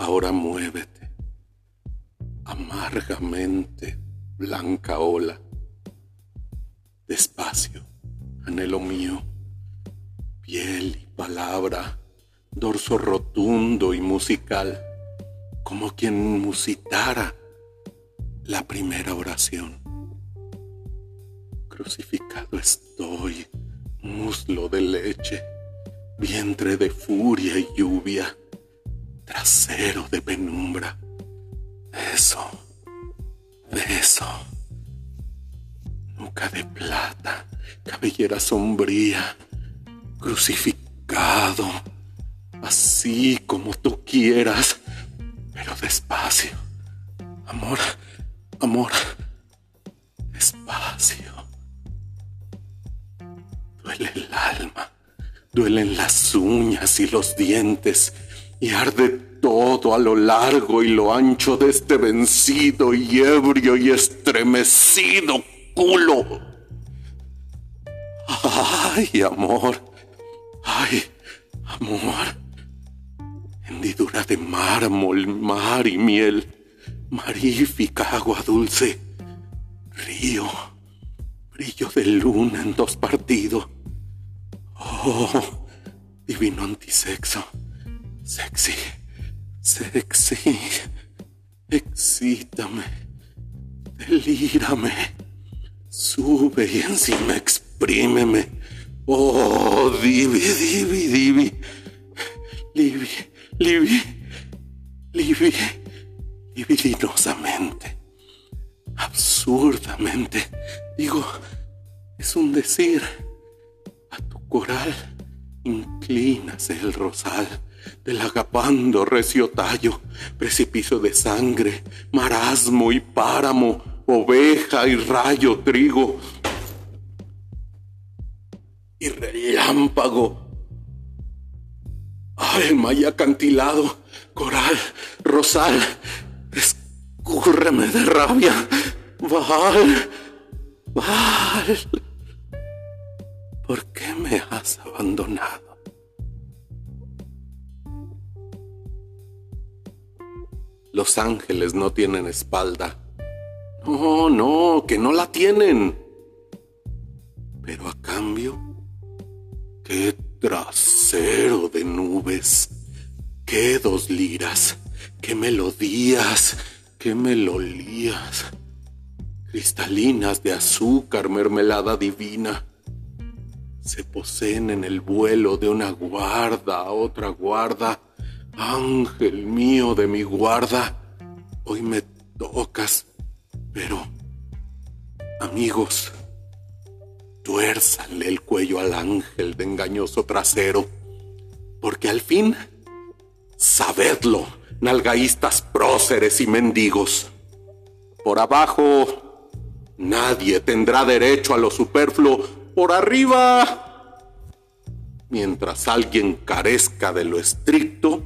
Ahora muévete, amargamente, blanca ola, despacio, anhelo mío, piel y palabra, dorso rotundo y musical, como quien musitara la primera oración. Crucificado estoy, muslo de leche, vientre de furia y lluvia, trasero de penumbra, eso, eso, nuca de plata, cabellera sombría, crucificado, así como tú quieras, pero despacio, amor, amor, despacio. Duele el alma, duelen las uñas y los dientes, y arde todo a lo largo y lo ancho de este vencido y ebrio y estremecido culo. Ay, amor, ay, amor, hendidura de mármol, mar y miel, marífica agua dulce, río, brillo de luna en dos partidos. Oh, divino antisexo, sexy, sexy, excítame, delírame, sube y encima exprímeme. Oh, divi, divi, divi, livi, livi, livi, libidinosamente, absurdamente, digo, es un decir. Coral, inclínase el rosal del agapando recio tallo, precipicio de sangre, marasmo y páramo, oveja y rayo trigo, y relámpago, alma y acantilado, coral, rosal, escúrreme de rabia, Val, Val. ¿Por qué me has abandonado? Los ángeles no tienen espalda. No, no, que no la tienen. Pero a cambio, qué trasero de nubes, qué dos liras, qué melodías, qué melolías, cristalinas de azúcar, mermelada divina se poseen en el vuelo de una guarda a otra guarda. Ángel mío de mi guarda, hoy me tocas, pero, amigos, tuérzanle el cuello al ángel de engañoso trasero, porque al fin, sabedlo, nalgaístas próceres y mendigos, por abajo nadie tendrá derecho a lo superfluo por arriba. Mientras alguien carezca de lo estricto.